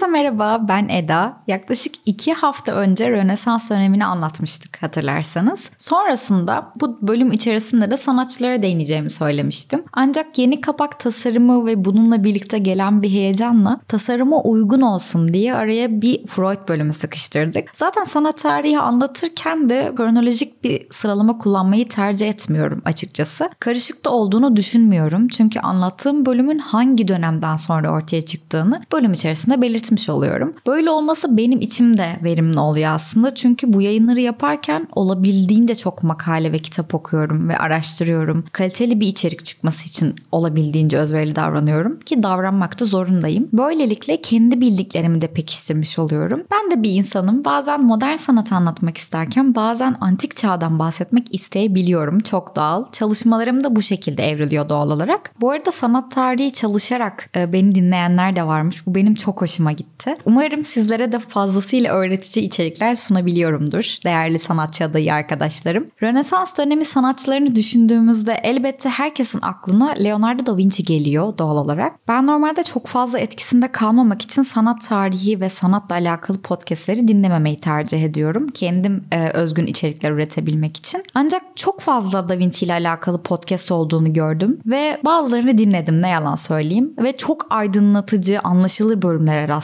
Herkese merhaba, ben Eda. Yaklaşık iki hafta önce Rönesans dönemini anlatmıştık hatırlarsanız. Sonrasında bu bölüm içerisinde de sanatçılara değineceğimi söylemiştim. Ancak yeni kapak tasarımı ve bununla birlikte gelen bir heyecanla tasarıma uygun olsun diye araya bir Freud bölümü sıkıştırdık. Zaten sanat tarihi anlatırken de kronolojik bir sıralama kullanmayı tercih etmiyorum açıkçası. Karışık da olduğunu düşünmüyorum. Çünkü anlattığım bölümün hangi dönemden sonra ortaya çıktığını bölüm içerisinde belirtmiş oluyorum. Böyle olması benim içimde verimli oluyor aslında. Çünkü bu yayınları yaparken olabildiğince çok makale ve kitap okuyorum ve araştırıyorum. Kaliteli bir içerik çıkması için olabildiğince özverili davranıyorum ki davranmakta zorundayım. Böylelikle kendi bildiklerimi de pekiştirmiş oluyorum. Ben de bir insanım. Bazen modern sanat anlatmak isterken bazen antik çağdan bahsetmek isteyebiliyorum. Çok doğal. Çalışmalarım da bu şekilde evriliyor doğal olarak. Bu arada sanat tarihi çalışarak e, beni dinleyenler de varmış. Bu benim çok hoşuma gitti. Umarım sizlere de fazlasıyla öğretici içerikler sunabiliyorumdur değerli sanatçı adayı arkadaşlarım. Rönesans dönemi sanatçılarını düşündüğümüzde elbette herkesin aklına Leonardo da Vinci geliyor doğal olarak. Ben normalde çok fazla etkisinde kalmamak için sanat tarihi ve sanatla alakalı podcastleri dinlememeyi tercih ediyorum. Kendim e, özgün içerikler üretebilmek için. Ancak çok fazla Da Vinci ile alakalı podcast olduğunu gördüm ve bazılarını dinledim ne yalan söyleyeyim ve çok aydınlatıcı, anlaşılır bölümlere rastladım.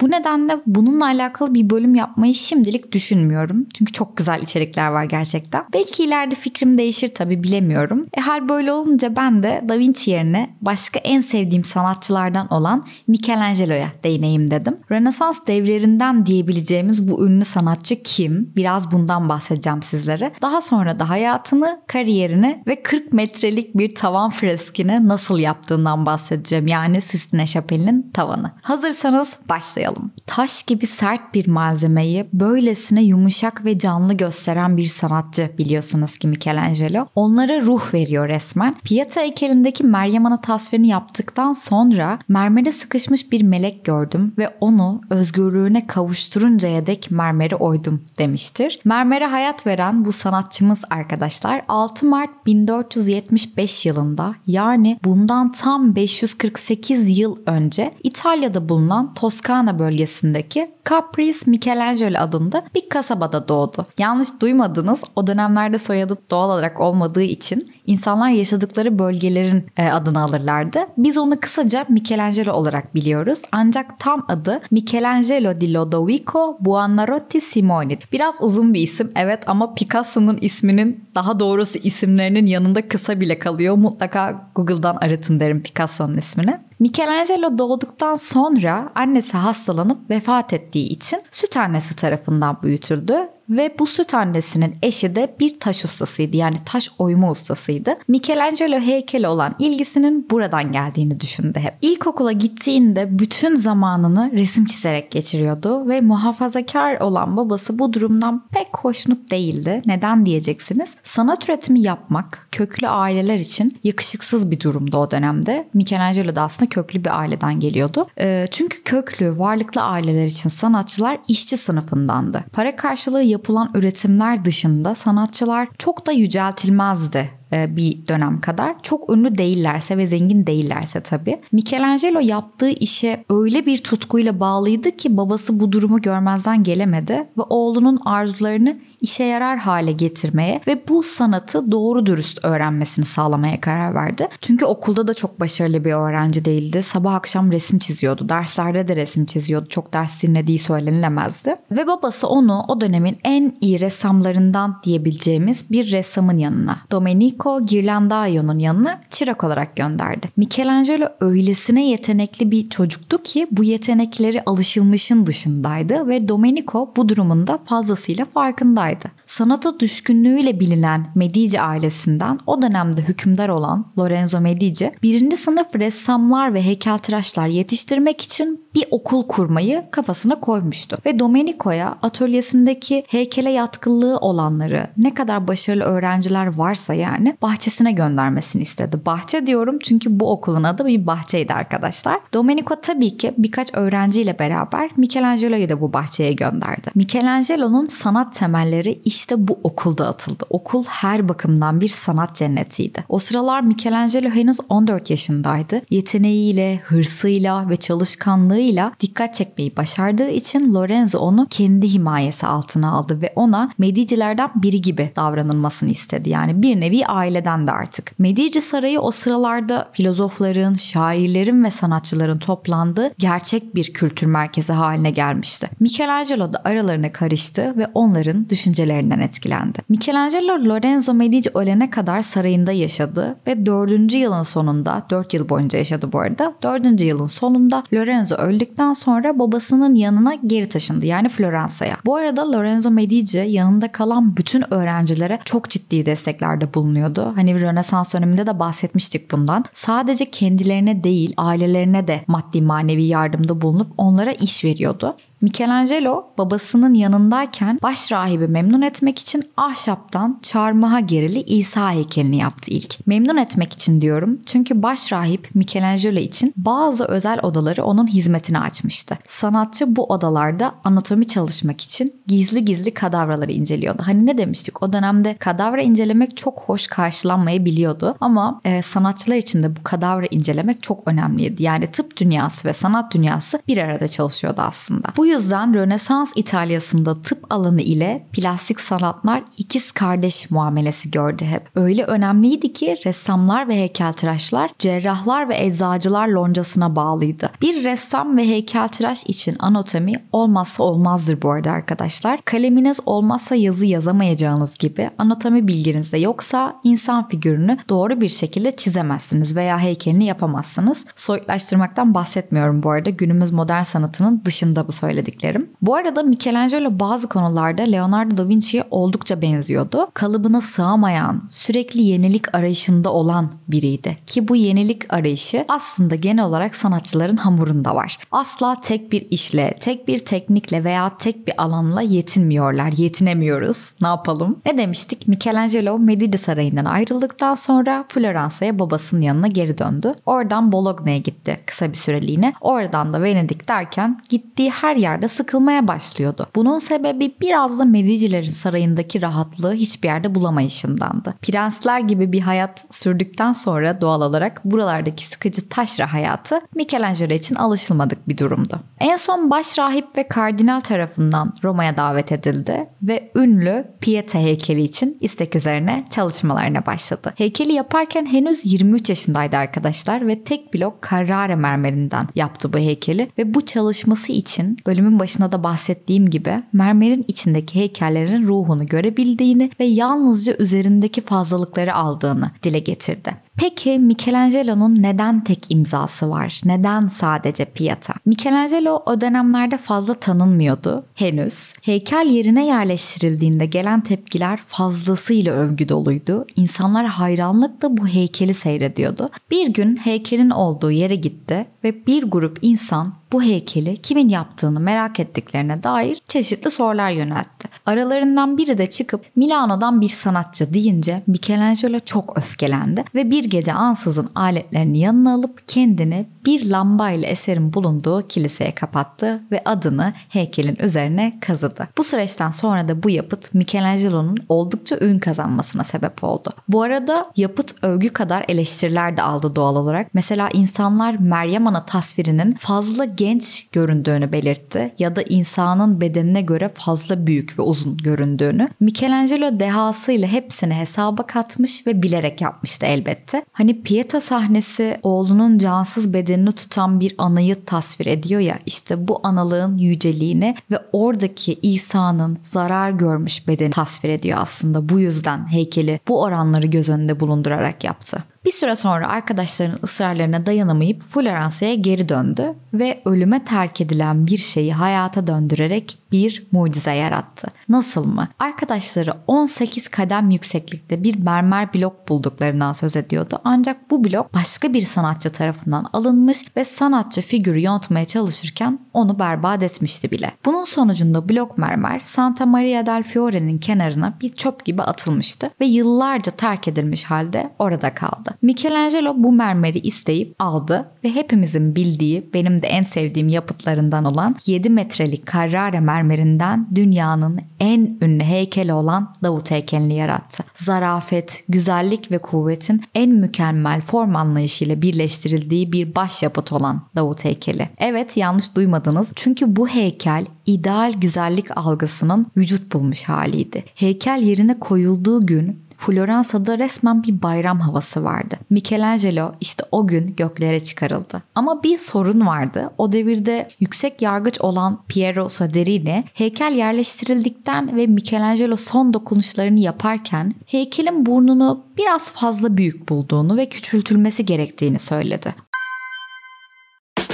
Bu nedenle bununla alakalı bir bölüm yapmayı şimdilik düşünmüyorum. Çünkü çok güzel içerikler var gerçekten. Belki ileride fikrim değişir tabii bilemiyorum. E hal böyle olunca ben de Da Vinci yerine başka en sevdiğim sanatçılardan olan Michelangelo'ya değineyim dedim. Rönesans devlerinden diyebileceğimiz bu ünlü sanatçı kim? Biraz bundan bahsedeceğim sizlere. Daha sonra da hayatını, kariyerini ve 40 metrelik bir tavan freskini nasıl yaptığından bahsedeceğim. Yani Sistine Şapeli'nin tavanı. Hazırsanız başlayalım. Taş gibi sert bir malzemeyi böylesine yumuşak ve canlı gösteren bir sanatçı biliyorsunuz ki Michelangelo. Onlara ruh veriyor resmen. Pieta heykelindeki Meryem Ana tasvirini yaptıktan sonra mermere sıkışmış bir melek gördüm ve onu özgürlüğüne kavuşturuncaya dek mermeri oydum demiştir. Mermere hayat veren bu sanatçımız arkadaşlar 6 Mart 1475 yılında yani bundan tam 548 yıl önce İtalya'da bulunan Toskana bölgesindeki Caprice Michelangelo adında bir kasabada doğdu. Yanlış duymadınız o dönemlerde soyadı doğal olarak olmadığı için insanlar yaşadıkları bölgelerin e, adını alırlardı. Biz onu kısaca Michelangelo olarak biliyoruz. Ancak tam adı Michelangelo di Lodovico Buonarroti Simoni. Biraz uzun bir isim evet ama Picasso'nun isminin daha doğrusu isimlerinin yanında kısa bile kalıyor. Mutlaka Google'dan aratın derim Picasso'nun ismini. Michelangelo doğduktan sonra annesi hastalanıp vefat ettiği için süt annesi tarafından büyütüldü ve bu süt annesinin eşi de bir taş ustasıydı yani taş oyma ustasıydı. Michelangelo heykeli olan ilgisinin buradan geldiğini düşündü hep. İlkokula gittiğinde bütün zamanını resim çizerek geçiriyordu ve muhafazakar olan babası bu durumdan pek hoşnut değildi. Neden diyeceksiniz? Sanat üretimi yapmak köklü aileler için yakışıksız bir durumdu o dönemde. Michelangelo da aslında köklü bir aileden geliyordu. Çünkü köklü, varlıklı aileler için sanatçılar işçi sınıfındandı. Para karşılığı yapılan üretimler dışında sanatçılar çok da yüceltilmezdi bir dönem kadar. Çok ünlü değillerse ve zengin değillerse tabii. Michelangelo yaptığı işe öyle bir tutkuyla bağlıydı ki babası bu durumu görmezden gelemedi ve oğlunun arzularını işe yarar hale getirmeye ve bu sanatı doğru dürüst öğrenmesini sağlamaya karar verdi. Çünkü okulda da çok başarılı bir öğrenci değildi. Sabah akşam resim çiziyordu. Derslerde de resim çiziyordu. Çok ders dinlediği söylenilemezdi. Ve babası onu o dönemin en iyi ressamlarından diyebileceğimiz bir ressamın yanına Domenico Domenico Ghirlandaio'nun yanına çırak olarak gönderdi. Michelangelo öylesine yetenekli bir çocuktu ki bu yetenekleri alışılmışın dışındaydı ve Domenico bu durumunda fazlasıyla farkındaydı. Sanata düşkünlüğüyle bilinen Medici ailesinden o dönemde hükümdar olan Lorenzo Medici birinci sınıf ressamlar ve heykeltıraşlar yetiştirmek için bir okul kurmayı kafasına koymuştu. Ve Domenico'ya atölyesindeki heykele yatkınlığı olanları ne kadar başarılı öğrenciler varsa yani bahçesine göndermesini istedi. Bahçe diyorum çünkü bu okulun adı bir bahçeydi arkadaşlar. Domenico tabii ki birkaç öğrenciyle beraber Michelangelo'yu da bu bahçeye gönderdi. Michelangelo'nun sanat temelleri işte bu okulda atıldı. Okul her bakımdan bir sanat cennetiydi. O sıralar Michelangelo henüz 14 yaşındaydı. Yeteneğiyle, hırsıyla ve çalışkanlığıyla dikkat çekmeyi başardığı için Lorenzo onu kendi himayesi altına aldı ve ona Medici'lerden biri gibi davranılmasını istedi. Yani bir nevi aileden de artık. Medici Sarayı o sıralarda filozofların, şairlerin ve sanatçıların toplandığı gerçek bir kültür merkezi haline gelmişti. Michelangelo da aralarına karıştı ve onların düşüncelerinden etkilendi. Michelangelo Lorenzo Medici ölene kadar sarayında yaşadı ve 4. yılın sonunda 4 yıl boyunca yaşadı bu arada. 4. yılın sonunda Lorenzo öldükten sonra babasının yanına geri taşındı yani Floransa'ya. Bu arada Lorenzo Medici yanında kalan bütün öğrencilere çok ciddi desteklerde bulunuyordu. Hani Rönesans döneminde de bahsetmiştik bundan. Sadece kendilerine değil ailelerine de maddi manevi yardımda bulunup onlara iş veriyordu. Michelangelo babasının yanındayken baş rahibi memnun etmek için ahşaptan çarmıha gerili İsa heykelini yaptı ilk. Memnun etmek için diyorum çünkü baş rahip Michelangelo için bazı özel odaları onun hizmetine açmıştı. Sanatçı bu odalarda anatomi çalışmak için gizli gizli kadavraları inceliyordu. Hani ne demiştik o dönemde kadavra incelemek çok hoş karşılanmayabiliyordu ama e, sanatçılar için de bu kadavra incelemek çok önemliydi. Yani tıp dünyası ve sanat dünyası bir arada çalışıyordu aslında. Bu yüzden Rönesans İtalya'sında tıp alanı ile plastik sanatlar ikiz kardeş muamelesi gördü hep. Öyle önemliydi ki ressamlar ve heykeltıraşlar cerrahlar ve eczacılar loncasına bağlıydı. Bir ressam ve heykeltıraş için anatomi olmazsa olmazdır bu arada arkadaşlar. Kaleminiz olmazsa yazı yazamayacağınız gibi anatomi bilginiz de yoksa insan figürünü doğru bir şekilde çizemezsiniz veya heykelini yapamazsınız. Soyutlaştırmaktan bahsetmiyorum bu arada. Günümüz modern sanatının dışında bu söylediklerim. Bu arada Michelangelo bazı konularda Leonardo da Vinci'ye oldukça benziyordu. Kalıbına sığamayan, sürekli yenilik arayışında olan biriydi. Ki bu yenilik arayışı aslında genel olarak sanatçıların hamurunda var. Asla tek bir işle, tek bir teknikle veya tek bir alanla yetinmiyorlar. Yetinemiyoruz. Ne yapalım? Ne demiştik? Michelangelo Medici Sarayı'ndan ayrıldıktan sonra Floransa'ya babasının yanına geri döndü. Oradan Bologna'ya gitti kısa bir süreliğine. Oradan da Venedik derken gittiği her yerde sıkılmaya başlıyordu. Bunun sebebi biraz da Medicilerin sarayındaki rahatlığı hiçbir yerde bulamayışındandı. Prensler gibi bir hayat sürdükten sonra doğal olarak buralardaki sıkıcı taşra hayatı Michelangelo için alışılmadık bir durumdu. En son baş rahip ve kardinal tarafından Roma'ya davet edildi ve ünlü Pieta heykeli için istek üzerine çalışmalarına başladı. Heykeli yaparken henüz 23 yaşındaydı arkadaşlar ve tek blok Carrara mermerinden yaptı bu heykeli ve bu çalışması için bölümün başında da bahsettiğim gibi mermerin içindeki heykellerin ruhunu görebildiğini ve yalnızca üzerindeki fazlalıkları aldığını dile getirdi. Peki Michelangelo'nun neden tek imzası var? Neden sadece Pieta? Michelangelo o dönemlerde fazla tanınmıyordu henüz. Heykel yerine yerleştirildiğinde gelen tepkiler fazlasıyla övgü doluydu. İnsanlar hayranlıkla bu heykeli seyrediyordu. Bir gün heykelin olduğu yere gitti ve bir grup insan bu heykeli kimin yaptığını merak ettiklerine dair çeşitli sorular yöneltti. Aralarından biri de çıkıp Milano'dan bir sanatçı deyince Michelangelo çok öfkelendi ve bir gece ansızın aletlerini yanına alıp kendini bir lambayla eserin bulunduğu kiliseye kapattı ve adını heykelin üzerine kazıdı. Bu süreçten sonra da bu yapıt Michelangelo'nun oldukça ün kazanmasına sebep oldu. Bu arada yapıt övgü kadar eleştiriler de aldı doğal olarak. Mesela insanlar Meryem Ana tasvirinin fazla genç göründüğünü belirtti ya da insanın bedenine göre fazla büyük ve uzun göründüğünü. Michelangelo dehasıyla hepsini hesaba katmış ve bilerek yapmıştı elbette. İse hani Pieta sahnesi oğlunun cansız bedenini tutan bir anayı tasvir ediyor ya işte bu analığın yüceliğini ve oradaki İsa'nın zarar görmüş bedeni tasvir ediyor aslında. Bu yüzden heykeli bu oranları göz önünde bulundurarak yaptı. Bir süre sonra arkadaşlarının ısrarlarına dayanamayıp Florence'ye geri döndü ve ölüme terk edilen bir şeyi hayata döndürerek bir mucize yarattı. Nasıl mı? Arkadaşları 18 kadem yükseklikte bir mermer blok bulduklarından söz ediyordu. Ancak bu blok başka bir sanatçı tarafından alınmış ve sanatçı figürü yontmaya çalışırken onu berbat etmişti bile. Bunun sonucunda blok mermer Santa Maria del Fiore'nin kenarına bir çöp gibi atılmıştı ve yıllarca terk edilmiş halde orada kaldı. Michelangelo bu mermeri isteyip aldı ve hepimizin bildiği benim de en sevdiğim yapıtlarından olan 7 metrelik Carrara mermerinden dünyanın en ünlü heykeli olan Davut heykelini yarattı. Zarafet, güzellik ve kuvvetin en mükemmel form anlayışıyla birleştirildiği bir başyapıt olan Davut heykeli. Evet yanlış duymadınız çünkü bu heykel ideal güzellik algısının vücut bulmuş haliydi. Heykel yerine koyulduğu gün Floransa'da resmen bir bayram havası vardı. Michelangelo işte o gün göklere çıkarıldı. Ama bir sorun vardı. O devirde yüksek yargıç olan Piero Soderini heykel yerleştirildikten ve Michelangelo son dokunuşlarını yaparken heykelin burnunu biraz fazla büyük bulduğunu ve küçültülmesi gerektiğini söyledi.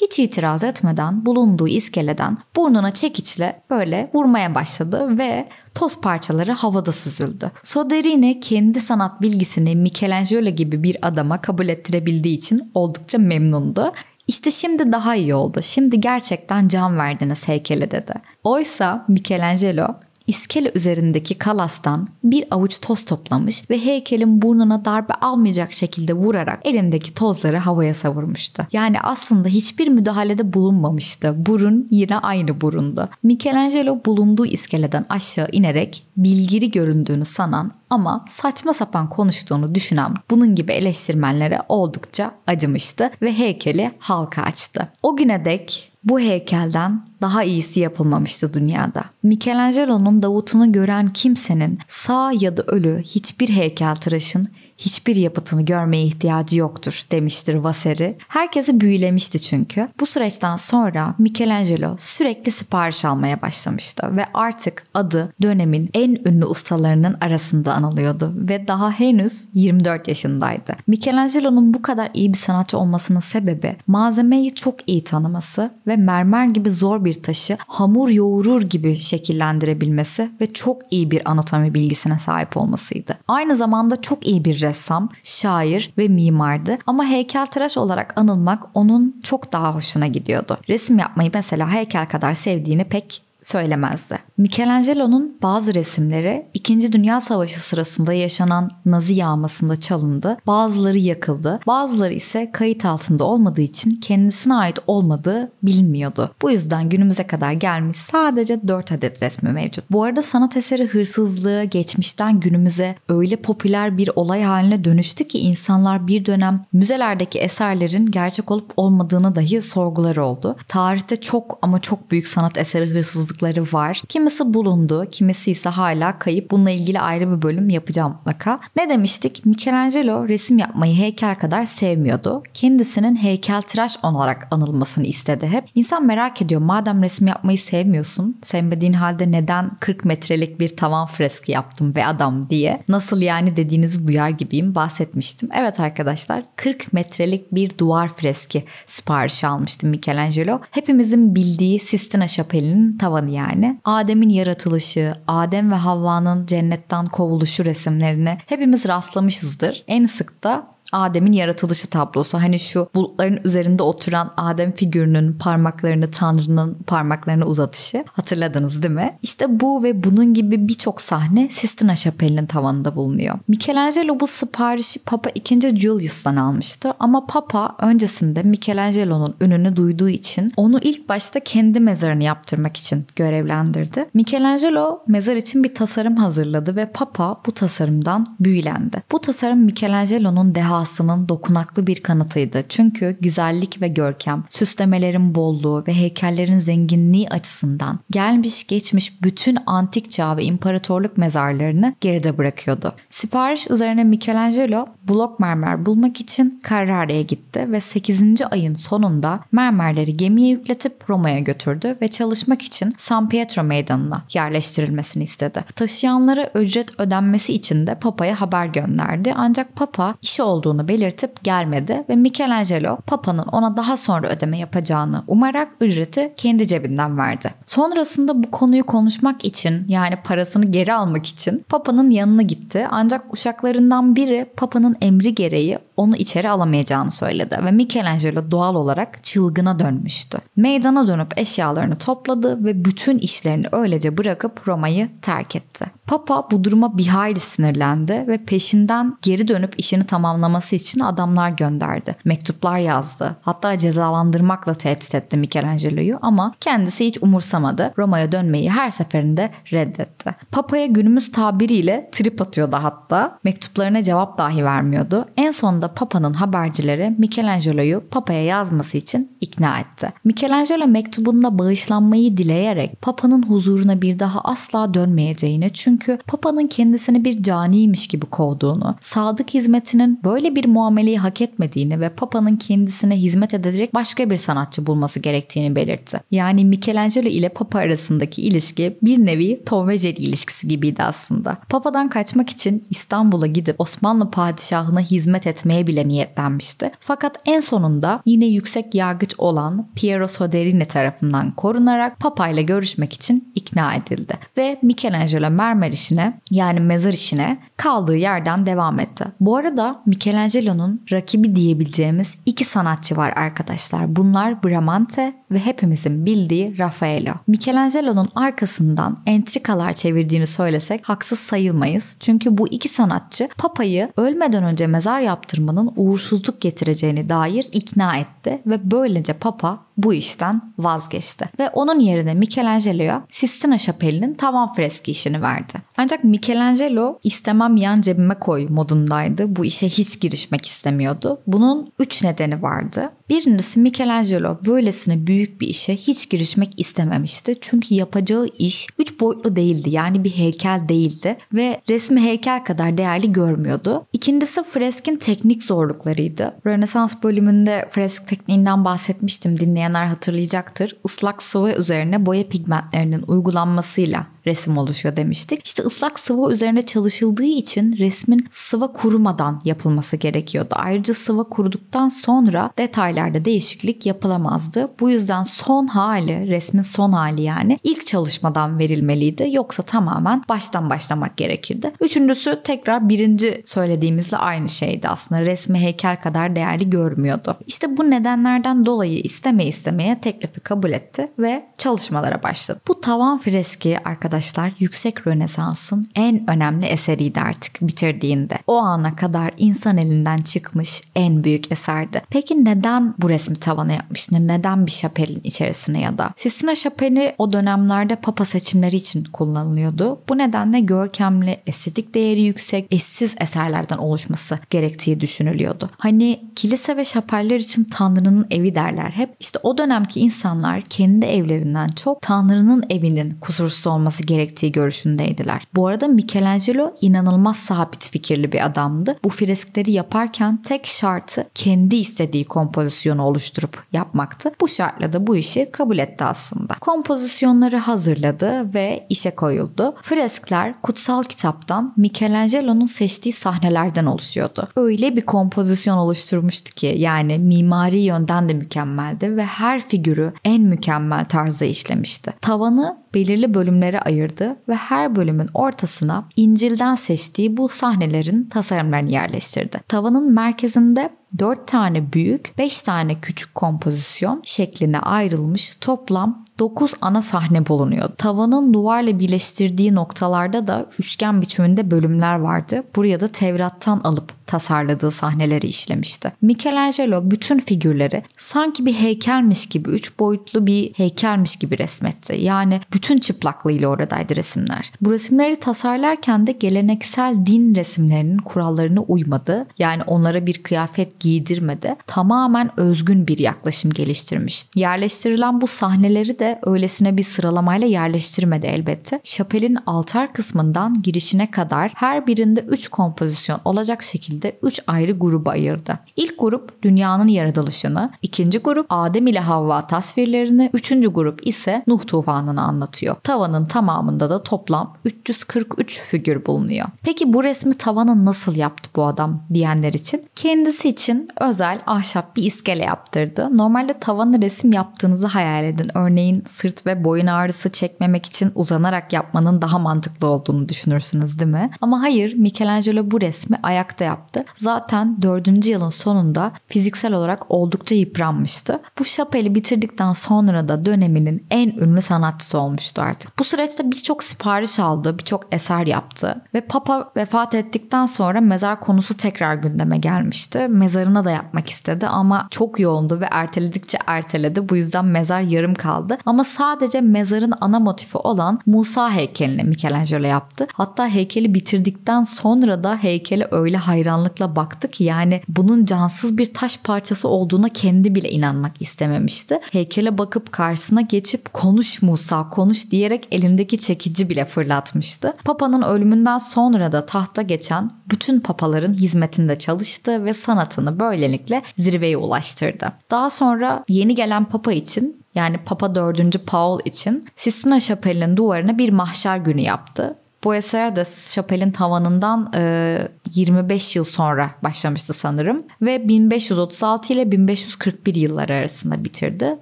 hiç itiraz etmeden bulunduğu iskeleden burnuna çekiçle böyle vurmaya başladı ve toz parçaları havada süzüldü. Soderini kendi sanat bilgisini Michelangelo gibi bir adama kabul ettirebildiği için oldukça memnundu. İşte şimdi daha iyi oldu. Şimdi gerçekten can verdiniz heykele dedi. Oysa Michelangelo iskele üzerindeki kalastan bir avuç toz toplamış ve heykelin burnuna darbe almayacak şekilde vurarak elindeki tozları havaya savurmuştu. Yani aslında hiçbir müdahalede bulunmamıştı. Burun yine aynı burundu. Michelangelo bulunduğu iskeleden aşağı inerek bilgili göründüğünü sanan ama saçma sapan konuştuğunu düşünen bunun gibi eleştirmenlere oldukça acımıştı ve heykeli halka açtı. O güne dek bu heykelden daha iyisi yapılmamıştı dünyada. Michelangelo'nun Davut'unu gören kimsenin sağ ya da ölü hiçbir heykeltıraşın hiçbir yapıtını görmeye ihtiyacı yoktur demiştir Vasari. Herkesi büyülemişti çünkü. Bu süreçten sonra Michelangelo sürekli sipariş almaya başlamıştı ve artık adı dönemin en ünlü ustalarının arasında anılıyordu ve daha henüz 24 yaşındaydı. Michelangelo'nun bu kadar iyi bir sanatçı olmasının sebebi malzemeyi çok iyi tanıması ve mermer gibi zor bir taşı hamur yoğurur gibi şekillendirebilmesi ve çok iyi bir anatomi bilgisine sahip olmasıydı. Aynı zamanda çok iyi bir ressam, şair ve mimardı ama heykeltıraş olarak anılmak onun çok daha hoşuna gidiyordu. Resim yapmayı mesela heykel kadar sevdiğini pek söylemezdi. Michelangelo'nun bazı resimleri 2. Dünya Savaşı sırasında yaşanan Nazi yağmasında çalındı, bazıları yakıldı, bazıları ise kayıt altında olmadığı için kendisine ait olmadığı bilinmiyordu. Bu yüzden günümüze kadar gelmiş sadece 4 adet resmi mevcut. Bu arada sanat eseri hırsızlığı geçmişten günümüze öyle popüler bir olay haline dönüştü ki insanlar bir dönem müzelerdeki eserlerin gerçek olup olmadığını dahi sorgular oldu. Tarihte çok ama çok büyük sanat eseri hırsızlıkları var. Kimisi bulundu, kimisi ise hala kayıp. Bununla ilgili ayrı bir bölüm yapacağım mutlaka. Ne demiştik? Michelangelo resim yapmayı heykel kadar sevmiyordu. Kendisinin heykeltıraş olarak anılmasını istedi hep. İnsan merak ediyor madem resim yapmayı sevmiyorsun, sevmediğin halde neden 40 metrelik bir tavan freski yaptım ve adam diye. Nasıl yani dediğinizi duyar gibiyim bahsetmiştim. Evet arkadaşlar 40 metrelik bir duvar freski siparişi almıştım Michelangelo. Hepimizin bildiği Sistina Şapeli'nin tavanı yani. Adem'in yaratılışı, Adem ve Havva'nın cennetten kovuluşu resimlerine hepimiz rastlamışızdır. En sık da Adem'in yaratılışı tablosu. Hani şu bulutların üzerinde oturan Adem figürünün parmaklarını Tanrı'nın parmaklarını uzatışı. Hatırladınız değil mi? İşte bu ve bunun gibi birçok sahne Sistina Şapeli'nin tavanında bulunuyor. Michelangelo bu siparişi Papa II. Julius'tan almıştı ama Papa öncesinde Michelangelo'nun ününü duyduğu için onu ilk başta kendi mezarını yaptırmak için görevlendirdi. Michelangelo mezar için bir tasarım hazırladı ve Papa bu tasarımdan büyülendi. Bu tasarım Michelangelo'nun dehasının dokunaklı bir kanıtıydı. Çünkü güzellik ve görkem, süslemelerin bolluğu ve heykellerin zenginliği açısından gelmiş geçmiş bütün antik çağ ve imparatorluk mezarlarını geride bırakıyordu. Sipariş üzerine Michelangelo blok mermer bulmak için Carrara'ya gitti ve 8. ayın sonunda mermerleri gemiye yükletip Roma'ya götürdü ve çalışmak için San Pietro meydanına yerleştirilmesini istedi. Taşıyanlara ücret ödenmesi için de Papa'ya haber gönderdi ancak Papa işi olduğunu belirtip gelmedi ve Michelangelo Papa'nın ona daha sonra ödeme yapacağını umarak ücreti kendi cebinden verdi. Sonrasında bu konuyu konuşmak için yani parasını geri almak için Papa'nın yanına gitti ancak uşaklarından biri Papa'nın emri gereği onu içeri alamayacağını söyledi ve Michelangelo doğal olarak çılgına dönmüştü. Meydana dönüp eşyalarını topladı ve bütün işlerini öylece bırakıp Roma'yı terk etti. Papa bu duruma bir hayli sinirlendi ve peşinden geri dönüp işini tamamlaması için adamlar gönderdi. Mektuplar yazdı. Hatta cezalandırmakla tehdit etti Michelangelo'yu ama kendisi hiç umursamadı. Roma'ya dönmeyi her seferinde reddetti. Papa'ya günümüz tabiriyle trip atıyordu hatta. Mektuplarına cevap dahi vermiyordu. En sonunda Papa'nın habercileri Michelangelo'yu Papa'ya yazması için ikna etti. Michelangelo mektubunda bağışlanmayı dileyerek Papa'nın huzuruna bir daha asla dönmeyeceğini çünkü Papa'nın kendisini bir caniymiş gibi kovduğunu, sadık hizmetinin böyle bir muameleyi hak etmediğini ve Papa'nın kendisine hizmet edecek başka bir sanatçı bulması gerektiğini belirtti. Yani Michelangelo ile Papa arasındaki ilişki bir nevi Tom ilişkisi gibiydi aslında. Papa'dan kaçmak için İstanbul'a gidip Osmanlı padişahına hizmet etmeye bile niyetlenmişti. Fakat en sonunda yine yüksek yargıç olan Piero Soderini tarafından korunarak Papa ile görüşmek için ikna edildi. Ve Michelangelo mermer işine yani mezar işine kaldığı yerden devam etti. Bu arada Michelangelo'nun rakibi diyebileceğimiz iki sanatçı var arkadaşlar. Bunlar Bramante ve hepimizin bildiği Raffaello. Michelangelo'nun arkasından entrikalar çevirdiğini söylesek haksız sayılmayız. Çünkü bu iki sanatçı Papa'yı ölmeden önce mezar yaptırmanın uğursuzluk getireceğini dair ikna etti ve böylece Papa bu işten vazgeçti. Ve onun yerine Michelangelo'ya Sistina Şapeli'nin tavan freski işini verdi. Ancak Michelangelo istemem yan cebime koy modundaydı. Bu işe hiç girişmek istemiyordu. Bunun üç nedeni vardı. Birincisi Michelangelo böylesine büyük bir işe hiç girişmek istememişti. Çünkü yapacağı iş üç boyutlu değildi. Yani bir heykel değildi ve resmi heykel kadar değerli görmüyordu. İkincisi freskin teknik zorluklarıydı. Rönesans bölümünde fresk tekniğinden bahsetmiştim. Dinleyenler hatırlayacaktır. Islak sıvı üzerine boya pigmentlerinin uygulanmasıyla resim oluşuyor demiştik. İşte ıslak sıvı üzerine çalışıldığı için resmin sıva kurumadan yapılması gerekiyordu. Ayrıca sıva kuruduktan sonra detaylarda değişiklik yapılamazdı. Bu yüzden son hali, resmin son hali yani ilk çalışmadan verilmeliydi. Yoksa tamamen baştan başlamak gerekirdi. Üçüncüsü tekrar birinci söylediğimizle aynı şeydi aslında. Resmi heykel kadar değerli görmüyordu. İşte bu nedenlerden dolayı isteme istemeye teklifi kabul etti ve çalışmalara başladı. Bu tavan freski arkadaşlar arkadaşlar yüksek Rönesans'ın en önemli eseriydi artık bitirdiğinde. O ana kadar insan elinden çıkmış en büyük eserdi. Peki neden bu resmi tavana yapmış? Neden bir şapelin içerisine ya da? Sistina şapeli o dönemlerde papa seçimleri için kullanılıyordu. Bu nedenle görkemli, estetik değeri yüksek, eşsiz eserlerden oluşması gerektiği düşünülüyordu. Hani kilise ve şapeller için Tanrı'nın evi derler hep. İşte o dönemki insanlar kendi evlerinden çok Tanrı'nın evinin kusursuz olması gerektiği görüşündeydiler. Bu arada Michelangelo inanılmaz sabit fikirli bir adamdı. Bu freskleri yaparken tek şartı kendi istediği kompozisyonu oluşturup yapmaktı. Bu şartla da bu işi kabul etti aslında. Kompozisyonları hazırladı ve işe koyuldu. Freskler kutsal kitaptan Michelangelo'nun seçtiği sahnelerden oluşuyordu. Öyle bir kompozisyon oluşturmuştu ki yani mimari yönden de mükemmeldi ve her figürü en mükemmel tarzda işlemişti. Tavanı belirli bölümlere ayırdı ve her bölümün ortasına İncil'den seçtiği bu sahnelerin tasarımlarını yerleştirdi. Tavanın merkezinde 4 tane büyük, 5 tane küçük kompozisyon şekline ayrılmış toplam 9 ana sahne bulunuyor. Tavanın duvarla birleştirdiği noktalarda da üçgen biçiminde bölümler vardı. Buraya da Tevrat'tan alıp tasarladığı sahneleri işlemişti. Michelangelo bütün figürleri sanki bir heykelmiş gibi, üç boyutlu bir heykelmiş gibi resmetti. Yani bütün çıplaklığıyla oradaydı resimler. Bu resimleri tasarlarken de geleneksel din resimlerinin kurallarına uymadı. Yani onlara bir kıyafet giydirmedi. Tamamen özgün bir yaklaşım geliştirmiş. Yerleştirilen bu sahneleri de öylesine bir sıralamayla yerleştirmedi elbette. Şapelin altar kısmından girişine kadar her birinde 3 kompozisyon olacak şekilde 3 ayrı gruba ayırdı. İlk grup dünyanın yaratılışını, ikinci grup Adem ile Havva tasvirlerini, üçüncü grup ise Nuh tufanını anlatıyor. Tavanın tamamında da toplam 343 figür bulunuyor. Peki bu resmi tavanı nasıl yaptı bu adam diyenler için? Kendisi için özel ahşap bir iskele yaptırdı. Normalde tavanı resim yaptığınızı hayal edin. Örneğin sırt ve boyun ağrısı çekmemek için uzanarak yapmanın daha mantıklı olduğunu düşünürsünüz değil mi? Ama hayır Michelangelo bu resmi ayakta yaptı. Zaten 4. yılın sonunda fiziksel olarak oldukça yıpranmıştı. Bu şapeli bitirdikten sonra da döneminin en ünlü sanatçısı olmuştu artık. Bu süreçte birçok sipariş aldı, birçok eser yaptı ve Papa vefat ettikten sonra mezar konusu tekrar gündeme gelmişti. Mezarına da yapmak istedi ama çok yoğundu ve erteledikçe erteledi. Bu yüzden mezar yarım kaldı. Ama sadece mezarın ana motifi olan Musa heykelini Michelangelo yaptı. Hatta heykeli bitirdikten sonra da heykele öyle hayranlıkla baktı ki yani bunun cansız bir taş parçası olduğuna kendi bile inanmak istememişti. Heykele bakıp karşısına geçip konuş Musa konuş diyerek elindeki çekici bile fırlatmıştı. Papa'nın ölümünden sonra da tahta geçen bütün papaların hizmetinde çalıştı ve sanatını böylelikle zirveye ulaştırdı. Daha sonra yeni gelen papa için yani Papa 4. Paul için Sistina Şapeli'nin duvarına bir mahşer günü yaptı. Bu eser de şapelin tavanından e, 25 yıl sonra başlamıştı sanırım ve 1536 ile 1541 yıllar arasında bitirdi.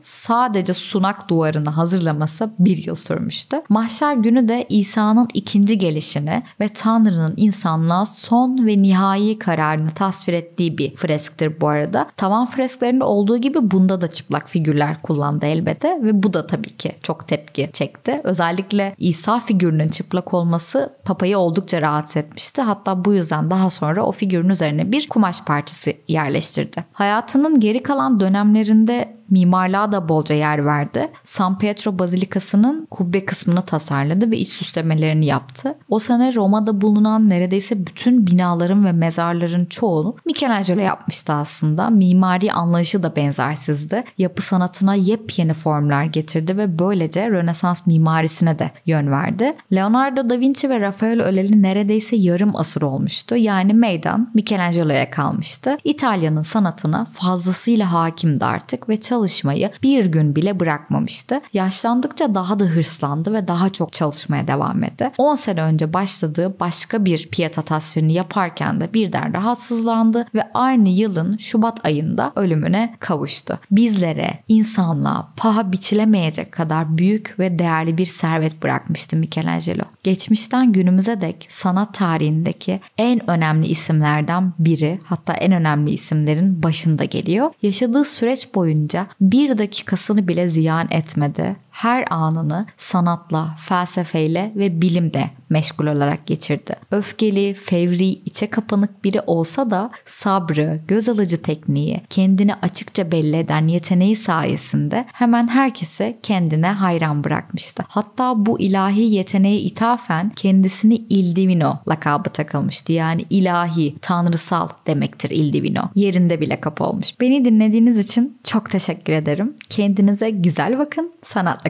Sadece sunak duvarını hazırlaması bir yıl sürmüştü. Mahşer günü de İsa'nın ikinci gelişini ve Tanrı'nın insanlığa son ve nihai kararını tasvir ettiği bir fresktir bu arada. Tavan fresklerinde olduğu gibi bunda da çıplak figürler kullandı elbette ve bu da tabii ki çok tepki çekti. Özellikle İsa figürünün çıplak olması papayı oldukça rahatsız etmişti. Hatta bu yüzden daha sonra o figürün üzerine bir kumaş parçası yerleştirdi. Hayatının geri kalan dönemlerinde mimarlığa da bolca yer verdi. San Pietro Bazilikası'nın kubbe kısmını tasarladı ve iç süslemelerini yaptı. O sene Roma'da bulunan neredeyse bütün binaların ve mezarların çoğunu Michelangelo yapmıştı aslında. Mimari anlayışı da benzersizdi. Yapı sanatına yepyeni formlar getirdi ve böylece Rönesans mimarisine de yön verdi. Leonardo da Vinci ve Rafael öleli neredeyse yarım asır olmuştu. Yani meydan Michelangelo'ya kalmıştı. İtalya'nın sanatına fazlasıyla hakimdi artık ve çalışmıştı çalışmayı bir gün bile bırakmamıştı. Yaşlandıkça daha da hırslandı ve daha çok çalışmaya devam etti. 10 sene önce başladığı başka bir piyata tasvirini yaparken de birden rahatsızlandı ve aynı yılın Şubat ayında ölümüne kavuştu. Bizlere, insanlığa paha biçilemeyecek kadar büyük ve değerli bir servet bırakmıştı Michelangelo. Geçmişten günümüze dek sanat tarihindeki en önemli isimlerden biri hatta en önemli isimlerin başında geliyor. Yaşadığı süreç boyunca bir dakikasını bile ziyan etmedi. Her anını sanatla, felsefeyle ve bilimde meşgul olarak geçirdi. Öfkeli, fevri, içe kapanık biri olsa da sabrı, göz alıcı tekniği, kendini açıkça belli eden yeteneği sayesinde hemen herkese kendine hayran bırakmıştı. Hatta bu ilahi yeteneğe ithafen kendisini Il Divino lakabı takılmıştı. Yani ilahi, tanrısal demektir Il Divino. Yerinde bile kapı olmuş. Beni dinlediğiniz için çok teşekkür ederim. Kendinize güzel bakın, sanatla